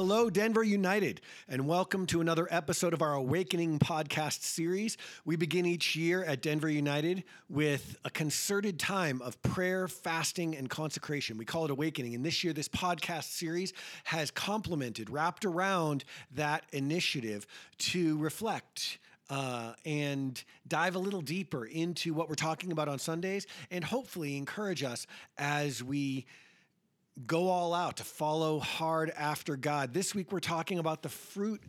Hello, Denver United, and welcome to another episode of our Awakening podcast series. We begin each year at Denver United with a concerted time of prayer, fasting, and consecration. We call it Awakening. And this year, this podcast series has complemented, wrapped around that initiative to reflect. Uh, and dive a little deeper into what we're talking about on Sundays and hopefully encourage us as we go all out, to follow hard after God. This week we're talking about the fruit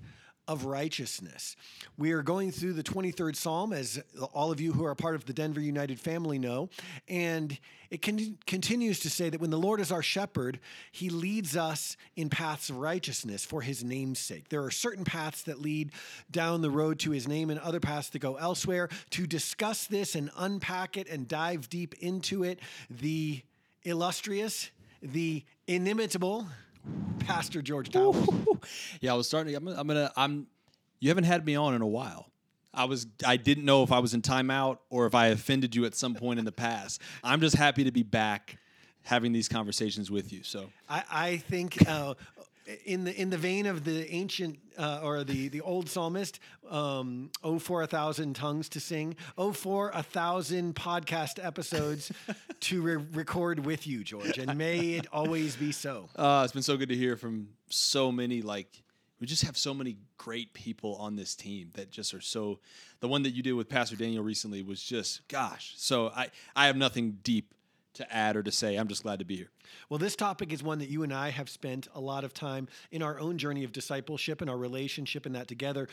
of righteousness. We are going through the 23rd Psalm, as all of you who are part of the Denver United family know. And it con- continues to say that when the Lord is our shepherd, he leads us in paths of righteousness for his name's sake. There are certain paths that lead down the road to his name and other paths that go elsewhere. To discuss this and unpack it and dive deep into it, the illustrious, the inimitable Pastor George Towers. yeah, I was starting. I'm, I'm gonna. I'm. You haven't had me on in a while. I was. I didn't know if I was in timeout or if I offended you at some point in the past. I'm just happy to be back, having these conversations with you. So I, I think uh, in the in the vein of the ancient uh, or the the old psalmist, um, oh for a thousand tongues to sing, oh for a thousand podcast episodes to re- record with you, George, and may it always be so. Uh, it's been so good to hear from so many like. We just have so many great people on this team that just are so. The one that you did with Pastor Daniel recently was just, gosh. So I, I have nothing deep to add or to say. I'm just glad to be here. Well, this topic is one that you and I have spent a lot of time in our own journey of discipleship and our relationship and that together,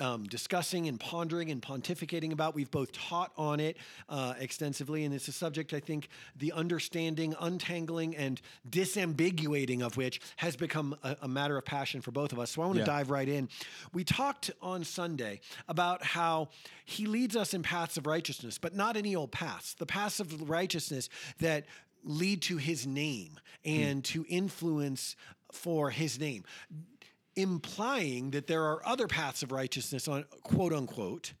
um, discussing and pondering and pontificating about. We've both taught on it uh, extensively, and it's a subject I think the understanding, untangling, and disambiguating of which has become a, a matter of passion for both of us. So I want to yeah. dive right in. We talked on Sunday about how he leads us in paths of righteousness, but not any old paths. The paths of righteousness that lead to his name and mm. to influence for his name, implying that there are other paths of righteousness on quote unquote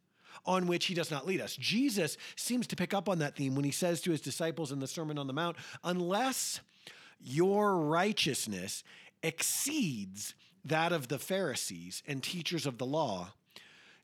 on which he does not lead us. Jesus seems to pick up on that theme when he says to his disciples in the Sermon on the Mount, unless your righteousness exceeds that of the Pharisees and teachers of the law,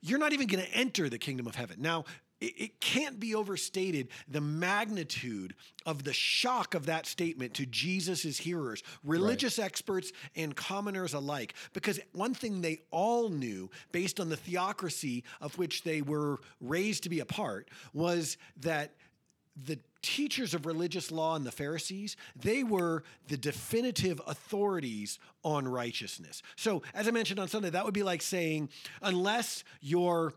you're not even going to enter the kingdom of heaven. Now, it, can't be overstated the magnitude of the shock of that statement to Jesus' hearers, religious right. experts and commoners alike. Because one thing they all knew, based on the theocracy of which they were raised to be a part, was that the teachers of religious law and the Pharisees, they were the definitive authorities on righteousness. So, as I mentioned on Sunday, that would be like saying, unless you're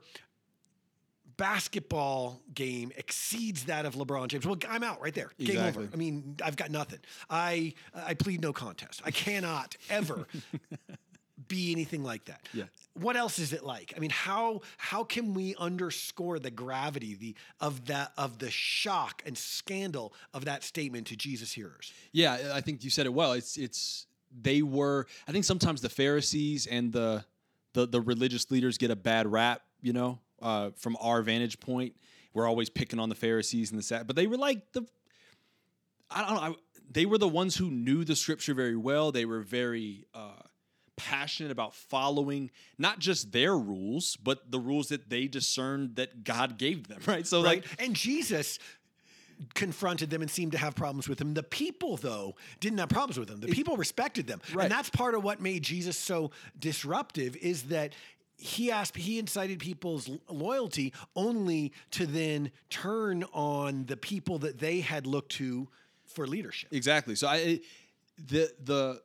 basketball game exceeds that of LeBron James, well, I'm out right there. Game exactly. over. I mean, I've got nothing. I I plead no contest. I cannot ever be anything like that. Yeah. What else is it like? I mean, how how can we underscore the gravity the of that of the shock and scandal of that statement to Jesus hearers? Yeah, I think you said it well. It's it's they were I think sometimes the Pharisees and the the the religious leaders get a bad rap, you know, uh, from our vantage point. We're always picking on the Pharisees and the sad, but they were like the I don't know. I, they were the ones who knew the scripture very well. They were very uh, passionate about following not just their rules, but the rules that they discerned that God gave them. Right. So right. like, and Jesus confronted them and seemed to have problems with them. The people, though, didn't have problems with them. The people respected them. Right. And that's part of what made Jesus so disruptive is that he asked he incited people's loyalty only to then turn on the people that they had looked to for leadership. Exactly. So I the the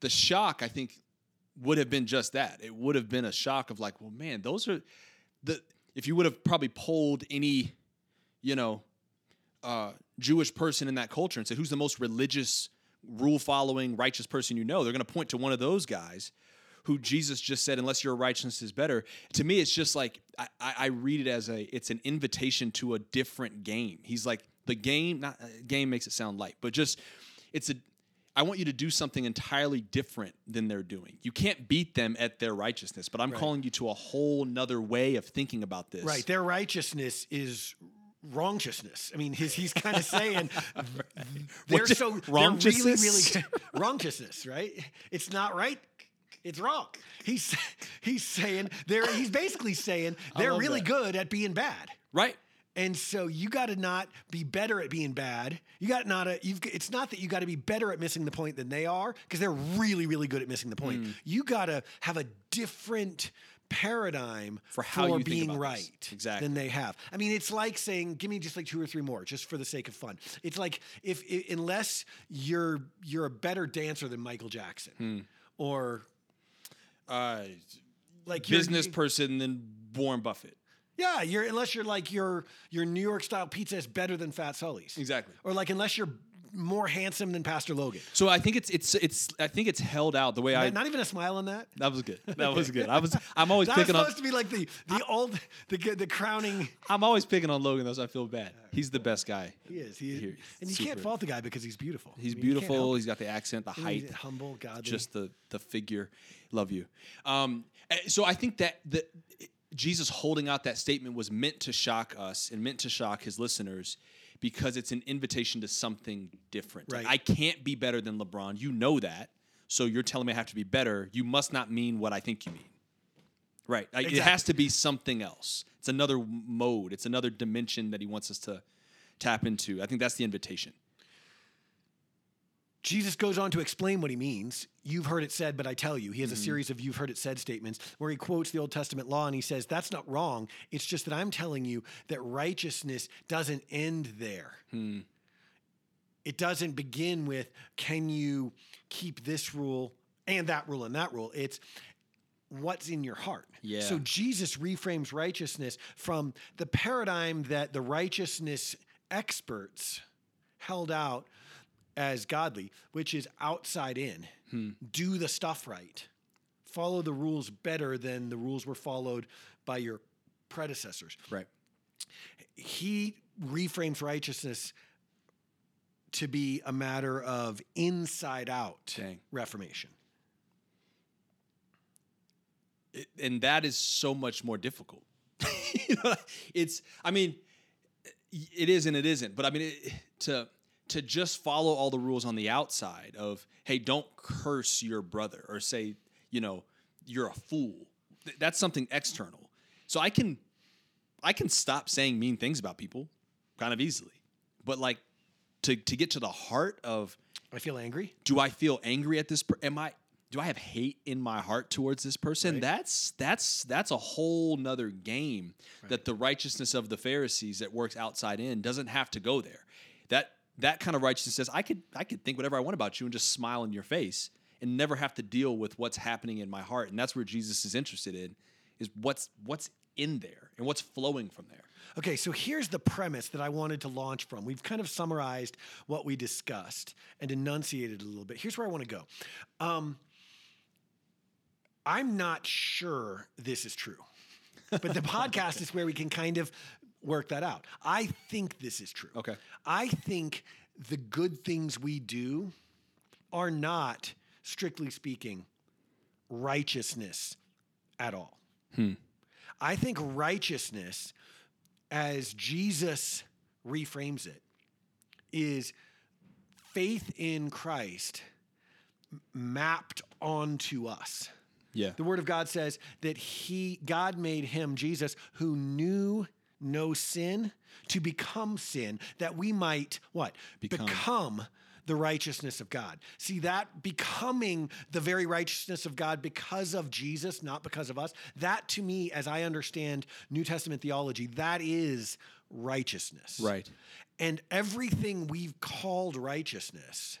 the shock I think would have been just that. It would have been a shock of like, well, man, those are the if you would have probably polled any, you know, uh, Jewish person in that culture and said, who's the most religious, rule following, righteous person you know, they're going to point to one of those guys who Jesus just said, unless your righteousness is better. To me, it's just like I, I read it as a it's an invitation to a different game. He's like the game, not uh, game makes it sound light, but just it's a I want you to do something entirely different than they're doing. You can't beat them at their righteousness, but I'm right. calling you to a whole nother way of thinking about this. Right. Their righteousness is wrongiousness. I mean, he's, he's kind of saying they're so they're really, really wrongiousness, right? It's not right It's wrong. He's he's saying they're he's basically saying they're really that. good at being bad. Right. And so you got to not be better at being bad. You got not a. You've. It's not that you got to be better at missing the point than they are, because they're really, really good at missing the point. Hmm. You got to have a different paradigm For how you think being this. right Exactly. than they have. I mean, it's like saying, "Give me just like two or three more, just for the sake of fun." It's like if, i unless you're you're a better dancer than Michael Jackson, Hmm. or Uh, like business person than Warren Buffett. Yeah, you're unless you're like your your New York style pizza is better than Fat Sully's. Exactly. Or like unless you're more handsome than Pastor Logan. So I think it's it's it's I think it's held out the way I. Not even a smile on that. That was good. That was good. I was. I'm always That was picking on. supposed to be like the the old the the crowning. I'm always picking on Logan though, so I feel bad. He's the best guy. He is. He is. Here, and you can't fault the guy because he's beautiful. He's I mean, beautiful. He's got the accent, the height, humble, godly. just the the figure. Love you. Um, eh, so I think that the Jesus holding out that statement was meant to shock us and meant to shock his listeners because it's an invitation to something different. Like, Right. I can't be better than LeBron. You know that. So you're telling me I have to be better. You must not mean what I think you mean. Right. Like, It has to be something else. It's another mode. It's another dimension that he wants us to tap into. I think that's the invitation. Jesus goes on to explain what he means. You've heard it said, but I tell you. He has a Mm-hmm. series of you've heard it said statements where he quotes the Old Testament law and he says, That's not wrong. It's just that I'm telling you that righteousness doesn't end there. Hmm. It doesn't begin with, Can you keep this rule and that rule and that rule? It's, What's in your heart? Yeah. So Jesus reframes righteousness from the paradigm that the righteousness experts held out as godly, which is outside in. Hmm. Do the stuff right. Follow the rules better than the rules were followed by your predecessors. Right. He reframes righteousness to be a matter of inside out Dang. reformation. it- and that is so much more difficult. you know, it's I mean, it is and it isn't. But I mean, it, to to just follow all the rules on the outside of hey, don't curse your brother or say you know you're a fool. th- That's something external. So I can I can stop saying mean things about people kind of easily, but like to to get to the heart of I feel angry. do I feel angry at this? Per- am I? Do I have hate in my heart towards this person? Right. That's that's that's a whole nother game. That the righteousness of the Pharisees that works outside in doesn't have to go there. That that kind of righteousness says I could I could think whatever I want about you and just smile in your face and never have to deal with what's happening in my heart. And that's where Jesus is interested in is what's what's in there and what's flowing from there. Okay, so here's the premise that I wanted to launch from. We've kind of summarized what we discussed and enunciated a little bit. Here's where I want to go. Um, I'm not sure this is true, but the podcast is where we can kind of work that out. I think this is true. Okay. I think the good things we do are not, strictly speaking, righteousness at all. Hmm. I think righteousness, as Jesus reframes it, is faith in Christ mapped onto us. Yeah. The word of God says that he God made him Jesus who knew no sin to become sin that we might what? Become. become the righteousness of God. See that becoming the very righteousness of God because of Jesus, not because of us. That to me as I understand New Testament theology, that is righteousness. Right. And everything we've called righteousness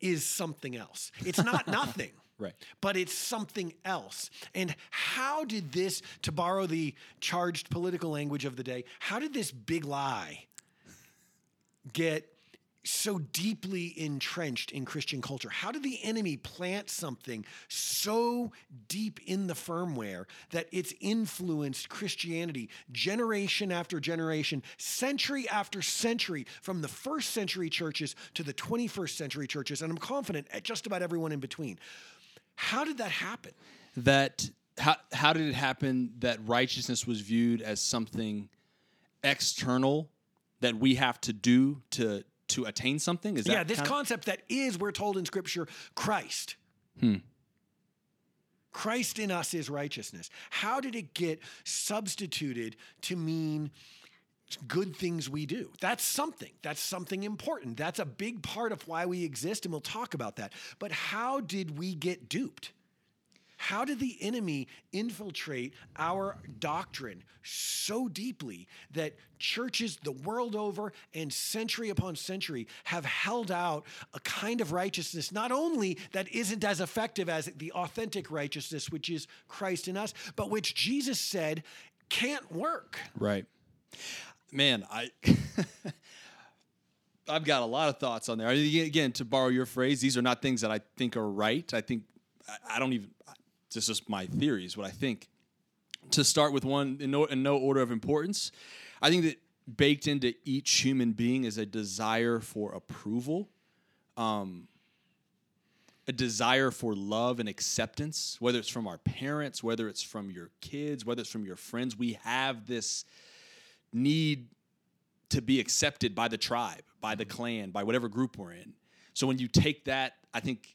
is something else. It's not nothing. Right. But it's something else. And how did this, to borrow the charged political language of the day, how did this big lie get so deeply entrenched in Christian culture? How did the enemy plant something so deep in the firmware that it's influenced Christianity generation after generation, century after century, from the first century churches to the 21st century churches? And I'm confident at just about everyone in between. How did that happen? that how how did it happen that righteousness was viewed as something external that we have to do to to attain something? Is that yeah, this kind of- concept that is, we're told in Scripture, Christ. Hmm. Christ in us is righteousness. How did it get substituted to mean good things we do? That's something. That's something important. That's a big part of why we exist, and we'll talk about that. But how did we get duped? How did the enemy infiltrate our doctrine so deeply that churches the world over and century upon century have held out a kind of righteousness, not only that isn't as effective as the authentic righteousness, which is Christ in us, but which Jesus said can't work? Right. Man, I. I've got a lot of thoughts on there. Again, to borrow your phrase, these are not things that I think are right. I think I don't even this is my theories, what I think. To start with one in no, in no order of importance, I think that baked into each human being is a desire for approval, um, a desire for love and acceptance, whether it's from our parents, whether it's from your kids, whether it's from your friends. We have this need to be accepted by the tribe, by the mm-hmm. clan, by whatever group we're in. So when you take that, I think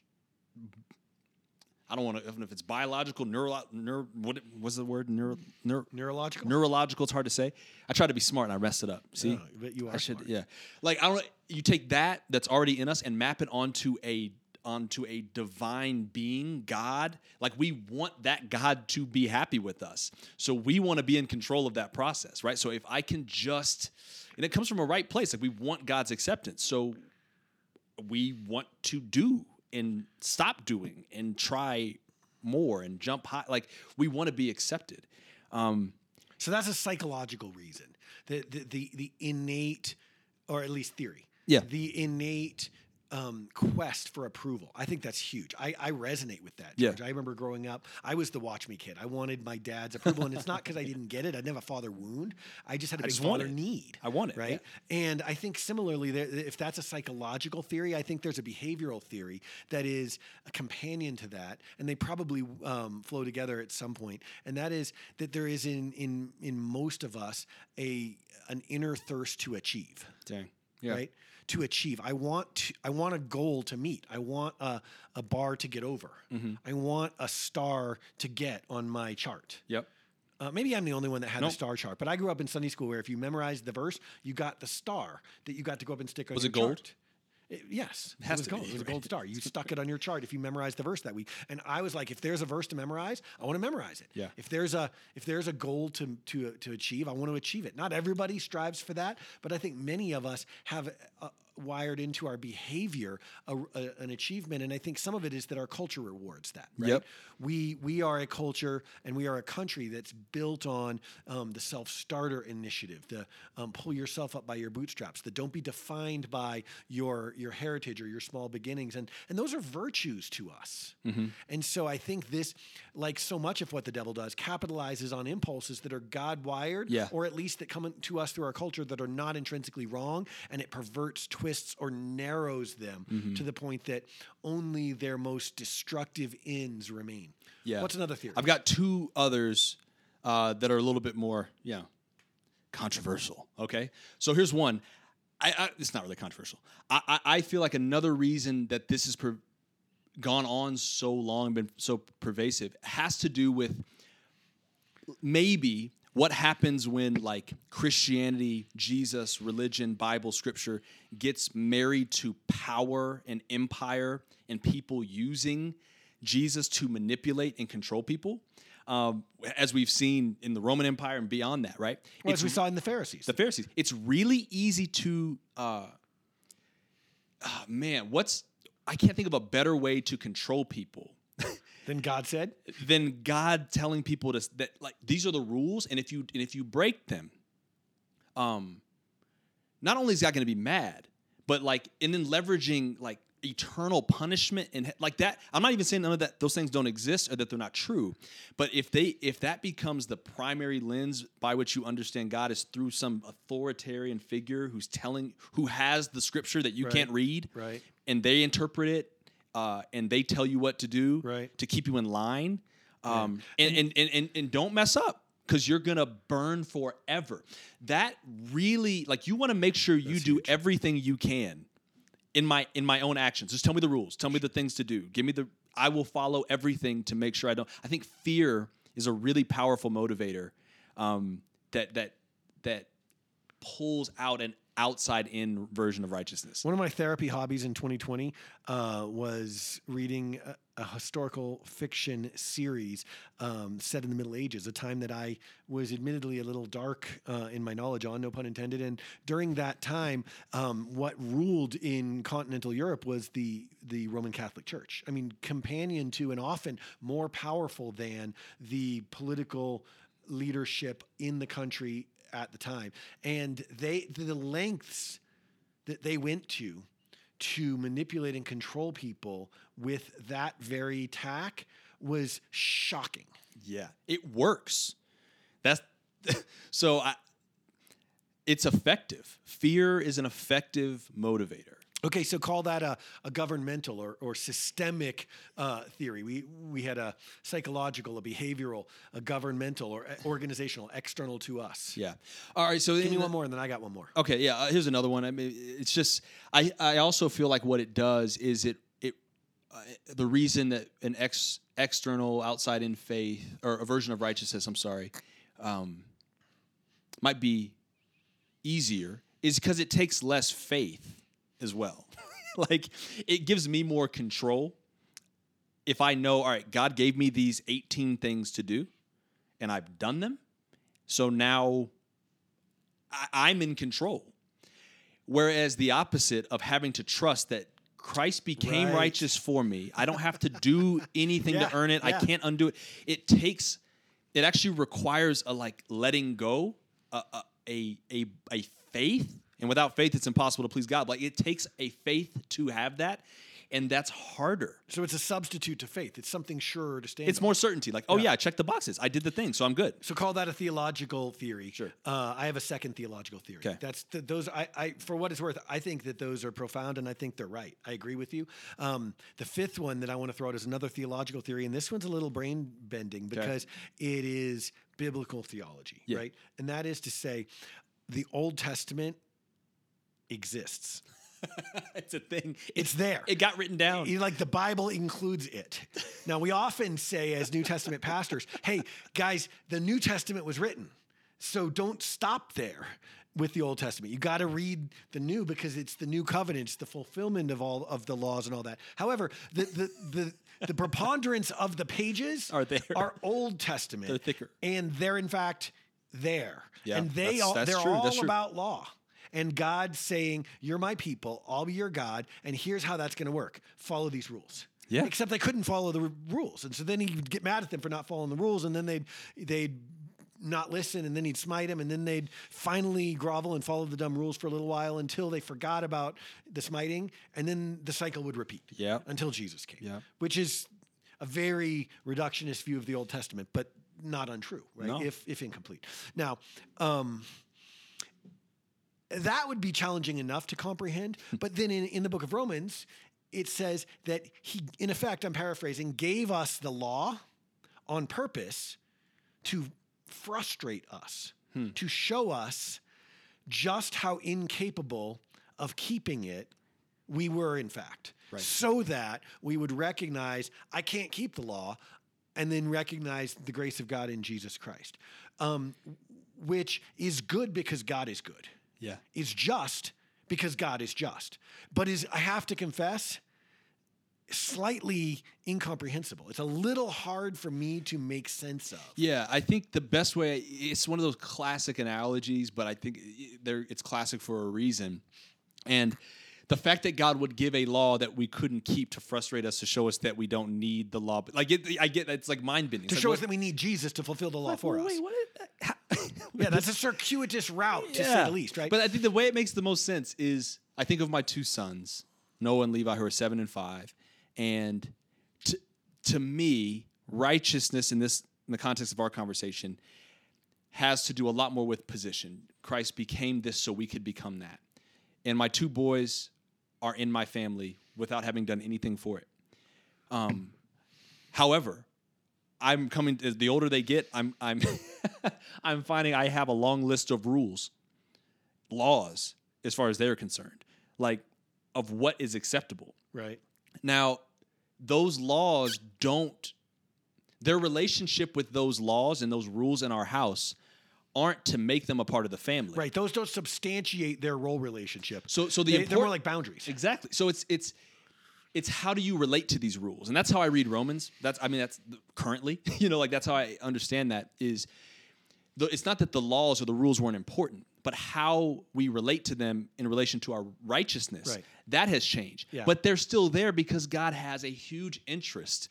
I don't want to, even if it's biological, neuro, neuro what was the word? Neuro, neuro, Neurological? neurological. It's hard to say. I try to be smart and I messed it up. See, Yeah, but you are I should, smart. yeah. Like I don't. You take that that's already in us and map it onto a onto a divine being, God. Like we want that God to be happy with us, so we want to be in control of that process, right? So if I can just, and it comes from a right place, like we want God's acceptance, so we want to do and stop doing and try more and jump high. Like we want to be accepted. Um, So that's a psychological reason. The the the, the innate, or at least theory. Yeah. The innate um, quest for approval. I think that's huge. I, I resonate with that. Yeah. I remember growing up. I was the watch me kid. I wanted my dad's approval, and it's not because I didn't get it. I didn't have a father wound. I just had a I big father need. I want it, Right. And I think similarly, there, if that's a psychological theory, I think there's a behavioral theory that is a companion to that, and they probably um, flow together at some point. And that is that there is in in in most of us a an inner thirst to achieve dang. Yeah. right to achieve i want to i want a goal to meet i want a, a bar to get over Mm-hmm. i want a star to get on my chart Yep. uh, maybe I'm the only one that had Nope. the star chart, but I grew up in Sunday school where if you memorized the verse, you got the star that you got to go up and stick on Was your it gold? chart. It- yes, it, has was gold. be, It was a gold star. You stuck it on your chart if you memorized the verse that week. And I was like, if there's a verse to memorize, I want to memorize it. Yeah. If there's a if there's a goal to to to achieve, I want to achieve it. Not everybody strives for that, but I think many of us have. Uh, wired into our behavior a, a- an achievement and i think some of it is that our culture rewards that right Yep. we we are a culture and we are a country that's built on um, the self-starter initiative the um, pull yourself up by your bootstraps the don't be defined by your your heritage or your small beginnings and and those are virtues to us and so i think this like so much of what the devil does capitalizes on impulses that are god wired Yeah. or at least that come to us through our culture that are not intrinsically wrong and it perverts twists or narrows them Mm-hmm. to the point that only their most destructive ends remain Yeah. what's another theory I've got two others uh, that are a little bit more, yeah, controversial. Okay, so here's one. I, I it's not really controversial. I, I, I feel like another reason that this has per, gone on so long, been so pervasive, has to do with maybe what happens when like Christianity, Jesus, religion, Bible, scripture gets married to power and empire and people using Jesus to manipulate and control people. Um, as we've seen in the Roman Empire and beyond that, right? Well, It's as we saw in the Pharisees. the Pharisees. It's really easy to, uh, ah, man, what's, I can't think of a better way to control people then God said, Then God telling people to that like these are the rules, and if you and if you break them, um, not only is God going to be mad, but like and then leveraging like eternal punishment and like that. I'm not even saying none of that those things don't exist or that they're not true, but if they if that becomes the primary lens by which you understand God is through some authoritarian figure who's telling who has the scripture that you Right. can't read, Right. and they interpret it uh, and they tell you what to do Right. to keep you in line um, and, and, and, and, and don't mess up because you're gonna burn forever that really like you want to make sure you do everything you can in my in my own actions. Just tell me the rules. Tell me the things to do. Give me the I will follow everything to make sure I don't. I think fear is a really powerful motivator um, that that that pulls out an outside in version of righteousness. One of my therapy hobbies in 2020 uh, was reading a, a, historical fiction series um, set in the Middle Ages, a time that I was admittedly a little dark uh, in my knowledge on, no pun intended. And during that time, um, what ruled in continental Europe was the the Roman Catholic Church. I mean, companion to and often more powerful than the political leadership in the country at the time, and they the lengths that they went to to manipulate and control people with that very tack was shocking. Yeah, it works. That's so. I, it's effective. Fear is an effective motivator. Okay, so call that a, a governmental or, or systemic uh, theory. We, we had a psychological, a behavioral, a governmental or organizational, external to us. Yeah. All right. So give me one more, and then I got one more. Okay. Yeah. Uh, here's another one. I mean, it's just I I also feel like what it does is it it uh, the reason that an ex external outside in faith or a version of righteousness. I'm sorry, um, might be easier is because it takes less faith as well. like it gives me more control if I know, all right, God gave me these 18 things to do and I've done them. So now I, am in control. Whereas the opposite of having to trust that Christ became right. righteous for me, I don't have to do anything yeah, to earn it. Yeah. I can't undo it. It takes, it actually requires a like letting go, a, a, a, a faith and without faith, it's impossible to please God. Like it takes a faith to have that. And that's harder. So it's a substitute to faith. It's something surer to stand. It's on. more certainty. Like, oh yeah. yeah, I checked the boxes. I did the thing, so I'm good. So call that a theological theory. Sure. Uh, I have a second theological theory. Okay. That's the, those. I, I, for what it's worth, I think that those are profound, and I think they're right. I agree with you. Um, the fifth one that I want to throw out is another theological theory, and this one's a little brain bending because okay. it is biblical theology, yeah. right? And that is to say, the Old Testament exists. it's a thing. It's, there. It got written down. You, like the Bible includes it. now we often say as New Testament pastors, "Hey guys, the New Testament was written, so don't stop there." With the Old Testament, you got to read the New because it's the New Covenant, it's the fulfillment of all of the laws and all that. However, the the the the preponderance of the pages are there are Old Testament. They're thicker, and they're in fact there. Yeah, and they that's, all that's they're true. all about law and God saying, You're my people, I'll be your God, and here's how that's going to work follow these rules. Yeah. Except they couldn't follow the r- rules. And so then he'd get mad at them for not following the rules, and then they'd, they'd, not listen and then he'd smite them and then they'd finally grovel and follow the dumb rules for a little while until they forgot about the smiting and then the cycle would repeat yeah until jesus came yeah which is a very reductionist view of the old testament but not untrue right no. if if incomplete now um, that would be challenging enough to comprehend. But then in, in the book of Romans, it says that he, in effect, I'm paraphrasing, gave us the law on purpose to frustrate us, hmm. to show us just how incapable of keeping it we were, in fact. Right. So that we would recognize, I can't keep the law, and then recognize the grace of God in Jesus Christ, um, which is good because God is good yeah. is just because God is just. But is I have to confess, slightly incomprehensible. It's a little hard for me to make sense of. Yeah, I think the best way it's one of those classic analogies, but I think it's classic for a reason. And the fact that God would give a law that we couldn't keep to frustrate us to show us that we don't need the law, like it, I get it's like mind bending to show us that we need Jesus to fulfill the law for wait, us. Wait, what is that? Yeah, that's a circuitous route to say the least, right? But I think the way it makes the most sense is I think of my two sons, Noah and Levi, who are seven and five, and to to me, righteousness in this in the context of our conversation has to do a lot more with position. Christ became this so we could become that. And my two boys are in my family without having done anything for it. Um, however, I'm coming. The older they get, I'm I'm I'm finding I have a long list of rules, laws as far as they're concerned. Like, of what is acceptable. Right. Now, those laws don't their relationship with those laws and those rules in our house aren't to make them a part of the family. Right. Those don't substantiate their role relationship. So so the they, they're more like boundaries. Exactly. So it's it's it's how do you relate to these rules, and that's how I read Romans. That's I mean that's currently, you know, like that's how I understand that is. The, it's not that the laws or the rules weren't important, but how we relate to them in relation to our righteousness Right. that has changed. Yeah. But they're still there because God has a huge interest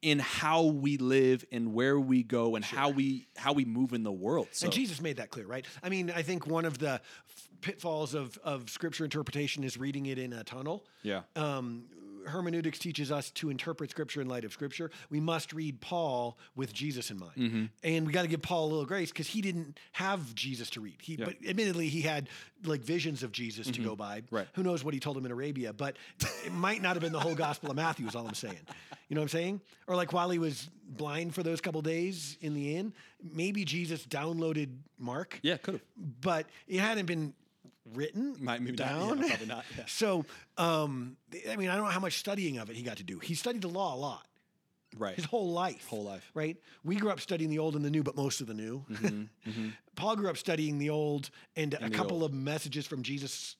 in how we live and where we go and how we how we move in the world. So And Jesus made that clear, right? I mean, I think one of the pitfalls of, of scripture interpretation is reading it in a tunnel. yeah, Um, hermeneutics teaches us to interpret scripture in light of scripture. We must read Paul with Jesus in mind. Mm-hmm. And we got to give Paul a little grace because he didn't have Jesus to read. He, Yeah. But admittedly, he had like visions of Jesus to go by. Mm-hmm. Right. Who knows what he told him in Arabia, but it might not have been the whole Gospel of Matthew, is all I'm saying. You know what I'm saying? Or like while he was blind for those couple days in the inn, maybe Jesus downloaded Mark yeah, could have. but it hadn't been written Might- maybe not. Yeah, down. probably not, yeah. So, um, I mean, I don't know how much studying of it he got to do. He studied the law a lot, Right. his whole life. Whole life. right? We grew up studying the old and the new, but most of the new. Paul grew up studying the old and, a Mm-hmm, couple old. of messages from Jesus,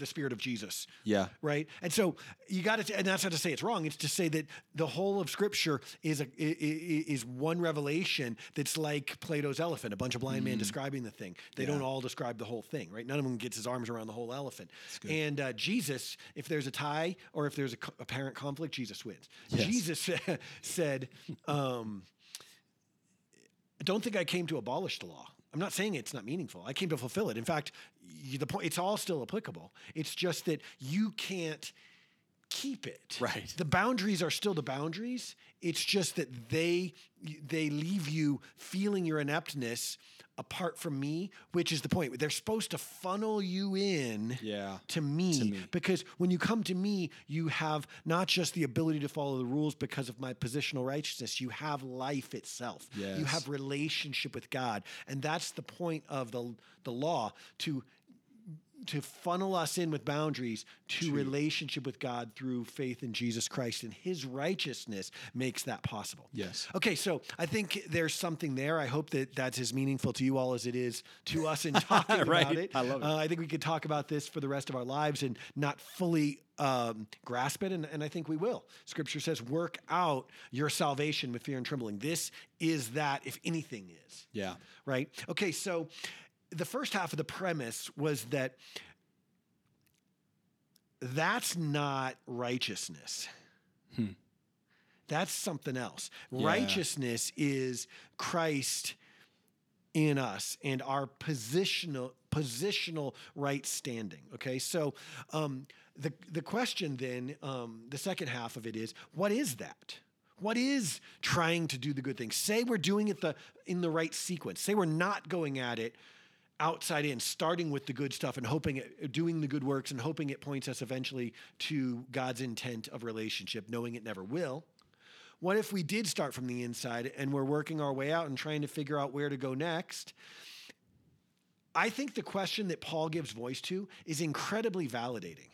the Spirit of Jesus Yeah. right? And so you got to, and that's not to say it's wrong. It's to say that the whole of Scripture is a is one revelation that's like Plato's elephant, a bunch of blind men describing the thing. They don't Mm-hmm. All describe the whole thing, right? None of them gets his arms around the whole elephant. And uh, Jesus, if there's a tie or if there's a co- apparent conflict, Jesus wins. Yes. Jesus said. Um, I don't think I came to abolish the law. I'm not saying it's not meaningful. I came to fulfill it. In fact, y- the point it's all still applicable. It's just that you can't keep it. Right. The boundaries are still the boundaries. It's just that they they leave you feeling your ineptness apart from me, which is the point. They're supposed to funnel you in Yeah. to me, To me. because when you come to me, you have not just the ability to follow the rules because of my positional righteousness, you have life itself. Yes. You have relationship with God. And that's the point of the the law to to funnel us in with boundaries to relationship with God through faith in Jesus Christ and his righteousness makes that possible. Yes. Okay, so I think there's something there. I hope that that's as meaningful to you all as it is to us in talking Right. about it. I love it. Uh, I think we could talk about this for the rest of our lives and not fully um, grasp it, and, and I think we will. Scripture says, "Work out your salvation with fear and trembling." This is that, if anything is Yeah. right? Okay, so the first half of the premise was that that's not righteousness. That's something else. Yeah. Righteousness is Christ in us and our positional positional right standing. Okay, so um, the the question then, um, the second half of it is, what is that? What is trying to do the good thing? Say we're doing it the in the right sequence. Say we're not going at it outside in, starting with the good stuff and hoping it, doing the good works and hoping it points us eventually to God's intent of relationship, knowing it never will. What if we did start from the inside and we're working our way out and trying to figure out where to go next? I think the question that Paul gives voice to is incredibly validating.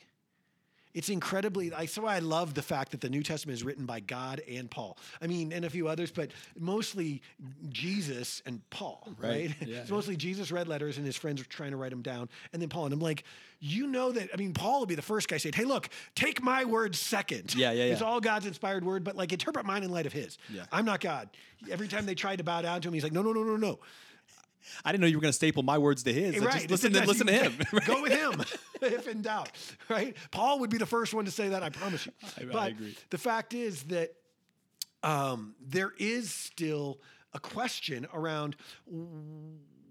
It's incredibly, I so I love the fact that the New Testament is written by God and Paul. I mean, and a few others, but mostly Jesus and Paul, right? Right. Yeah, it's yeah. mostly Jesus read letters and his friends were trying to write them down. And then Paul, and I'm like, you know that, I mean, Paul would be the first guy saying, hey, look, take my word second. Yeah, yeah, yeah. It's all God's inspired word, but like interpret mine in light of his. Yeah. I'm not God. Every time they tried to bow down to him, he's like, no, no, no, no, no. I didn't know you were going to staple my words to his. Right. Just listen to listen to him. Go with him if in doubt, right? Paul would be the first one to say that, I promise you. I- I but agree. the fact is that um, there is still a question around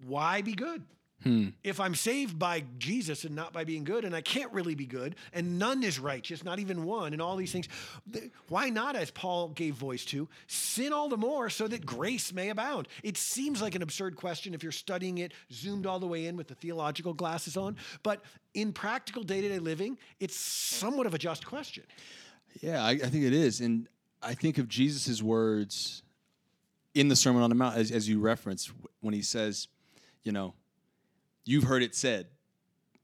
why be good? Hmm. If I'm saved by Jesus and not by being good, and I can't really be good, and none is righteous, not even one, and all these things, th- why not, as Paul gave voice to, sin all the more so that grace may abound? It seems like an absurd question if you're studying it zoomed all the way in with the theological glasses on, but in practical day to day living, it's somewhat of a just question. Yeah, I, I think it is, and I think of Jesus' words in the Sermon on the Mount, as, as you referenced, when he says, "You know, you've heard it said,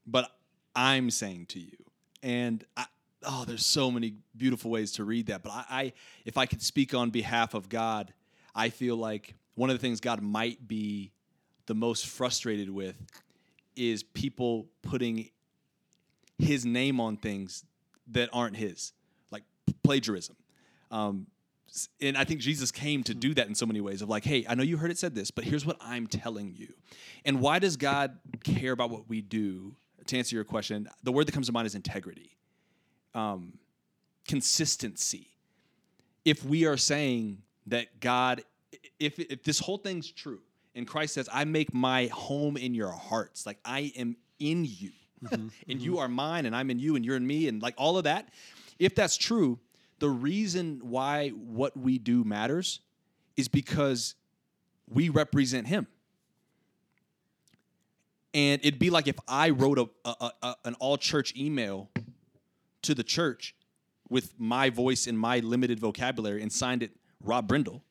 but I'm saying to you." and I, oh, there's so many beautiful ways to read that. But I, I, if I could speak on behalf of God, I feel like one of the things God might be the most frustrated with is people putting His name on things that aren't His, like plagiarism. Um, and I think Jesus came to do that in so many ways of like, hey, I know you heard it said this, but here's what I'm telling you. And why does God care about what we do? To answer your question, the word that comes to mind is integrity, um, consistency. If we are saying that God, if, if this whole thing's true, and Christ says, I make my home in your hearts, like I am in you, and you are mine, and I'm in you, and you're in me, and like all of that, if that's true, the reason why what we do matters is because we represent Him. And it'd be like if I wrote a, a, a an all church email to the church with my voice and my limited vocabulary and signed it Rob Brendle.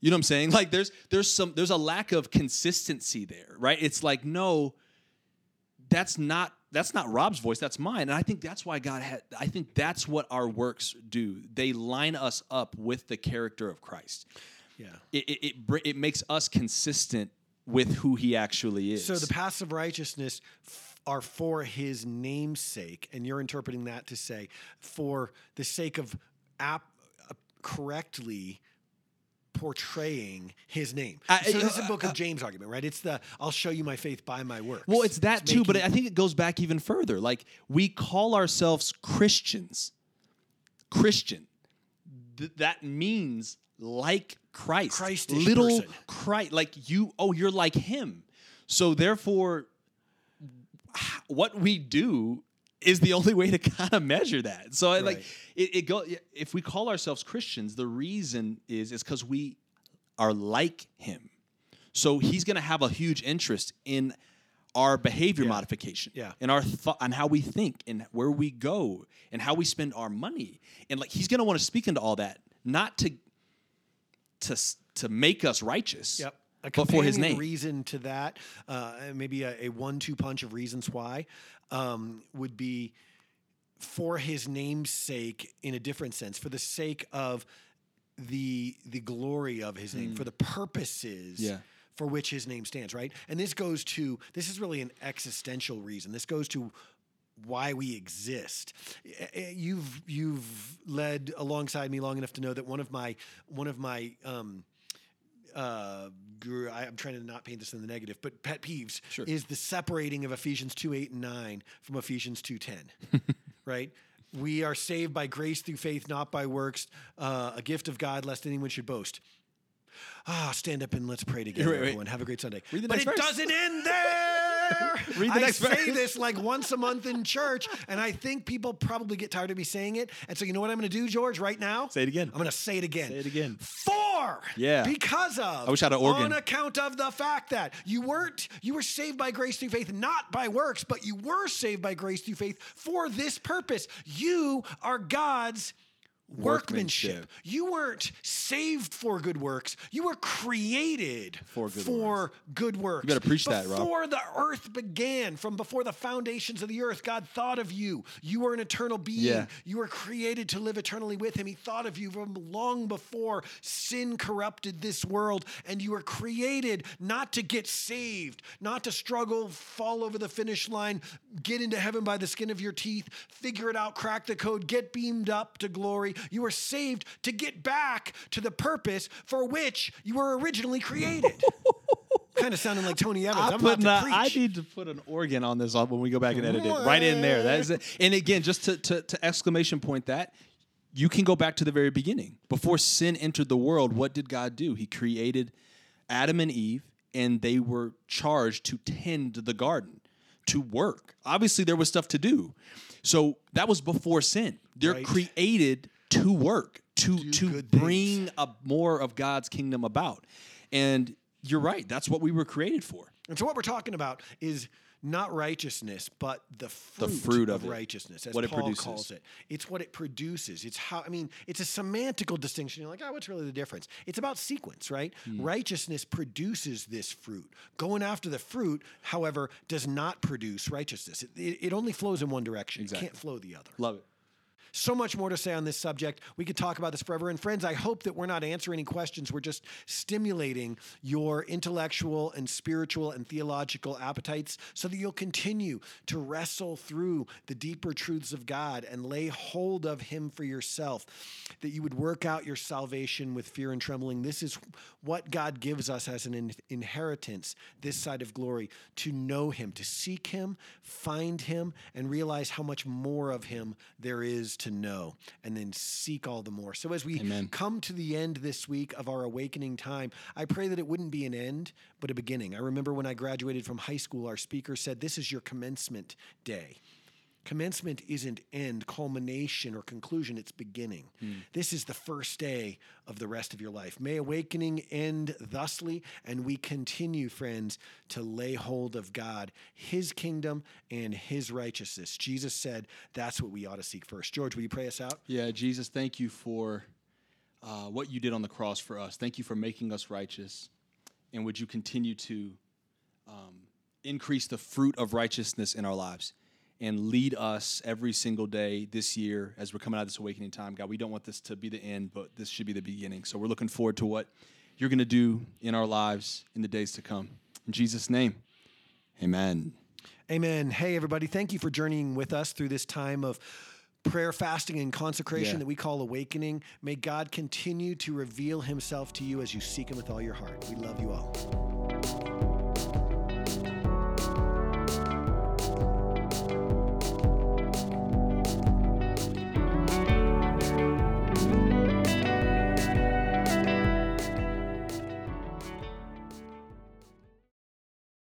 You know what I'm saying? Like there's there's some there's a lack of consistency there, right? It's like no, that's not that's not Rob's voice, that's mine. And I think that's why God had I think that's what our works do. They line us up with the character of Christ. Yeah. It it it, it makes us consistent with who he actually is. So the paths of righteousness f- are for his name's sake, and you're interpreting that to say for the sake of ap- uh, correctly portraying his name. I- so this is uh, a book of James argument, right? It's the I'll show you my faith by my works. Well, it's that too, but I think it goes back even further. Like we call ourselves Christians. Christian. Th- that means like Christ. Christ-ish Little person. Christ. Like you, oh, you're like him. So therefore, what we do is the only way to kind of measure that. So I like it, it go if we call ourselves Christians, the reason is is because we are like him. So he's going to have a huge interest in our behavior Yeah. modification, Yeah. and our thought, and how we think, and where we go, and how we spend our money, and like he's going to want to speak into all that, not to to to make us righteous, Yep. A but for his name. reason to that, uh, maybe a, a one-two punch of reasons why, um, would be for his name's sake in a different sense, for the sake of the the glory of his name, for the purposes. Yeah. for which his name stands, right? And this goes to this is really an existential reason. This goes to why we exist. Eh, eh, You've you've led alongside me long enough to know that one of my one of my um, uh, I, I'm trying to not paint this in the negative, but pet peeves Sure. is the separating of Ephesians 2 8 and 9 from Ephesians 2 10, right? We are saved by grace through faith, not by works, uh, a gift of God, lest anyone should boast. Ah, stand up and let's pray together, Wait, wait. everyone. Have a great Sunday. But it verse. doesn't end there. Read the I next say this like once a month in church, and I think people probably get tired of me saying it. And so, you know what I'm going to do, George, right now? Say it again. I'm going to say it again. Say it again. For Yeah. because of I wish I had an organ. on account of the fact that you weren't you were saved by grace through faith, not by works, but you were saved by grace through faith for this purpose. You are God's workmanship. Workmanship. You weren't saved for good works. You were created For good for good works. You better preach that, Rob. Before the earth began, from before the foundations of the earth, God thought of you. You were an eternal being. Yeah. You were created to live eternally with Him. He thought of you from long before sin corrupted this world. And you were created not to get saved, not to struggle, fall over the finish line, get into heaven by the skin of your teeth, figure it out, crack the code, get beamed up to glory. You were saved to get back to the purpose for which you were originally created. kind of sounding like Tony Evans. I, I'm put about to an- I need to put an organ on this when we go back and edit it. Right in there. That is it. And again, just to, to, to exclamation point that, you can go back to the very beginning. Before sin entered the world, what did God do? He created Adam and Eve, and they were charged to tend the garden, to work. Obviously, there was stuff to do. So that was before sin. They're Right. created to work, to, to good things. bring a more of God's kingdom about. And you're right. That's what we were created for. And so what we're talking about is not righteousness, but the fruit, The fruit of, of righteousness, as What it Paul produces. calls it. It's what it produces. It's how I mean, it's a semantical distinction. You're like, oh, what's really the difference? It's about sequence, right? Hmm. Righteousness produces this fruit. Going after the fruit, however, does not produce righteousness. It, it, it only flows in one direction. Exactly. It can't flow the other. Love it. So much more to say on this subject. We could talk about this forever. And friends, I hope that we're not answering any questions. We're just stimulating your intellectual and spiritual and theological appetites so that you'll continue to wrestle through the deeper truths of God and lay hold of Him for yourself. That you would work out your salvation with fear and trembling. This is what God gives us as an in- inheritance this side of glory to know Him, to seek Him, find Him, and realize how much more of Him there is to know, and then seek all the more. So, as we Amen. come to the end this week of our awakening time, I pray that it wouldn't be an end, but a beginning. I remember when I graduated from high school, our speaker said, This is your commencement day. Commencement isn't end, culmination, or conclusion, it's beginning. This is the first day of the rest of your life. May awakening end thusly, and we continue, friends, to lay hold of God, His kingdom, and His righteousness. Jesus said that's what we ought to seek first. George, will you pray us out? Yeah, Jesus, thank you for uh, what you did on the cross for us. Thank you for making us righteous. And would you continue to um, increase the fruit of righteousness in our lives and lead us every single day this year as we're coming out of this awakening time? God, we don't want this to be the end, but this should be the beginning. So we're looking forward to what you're going to do in our lives in the days to come. In Jesus' name, amen. Amen. Hey, everybody. Thank you for journeying with us through this time of prayer, fasting, and consecration Yeah. that we call awakening. May God continue to reveal himself to you as you seek him with all your heart. We love you all.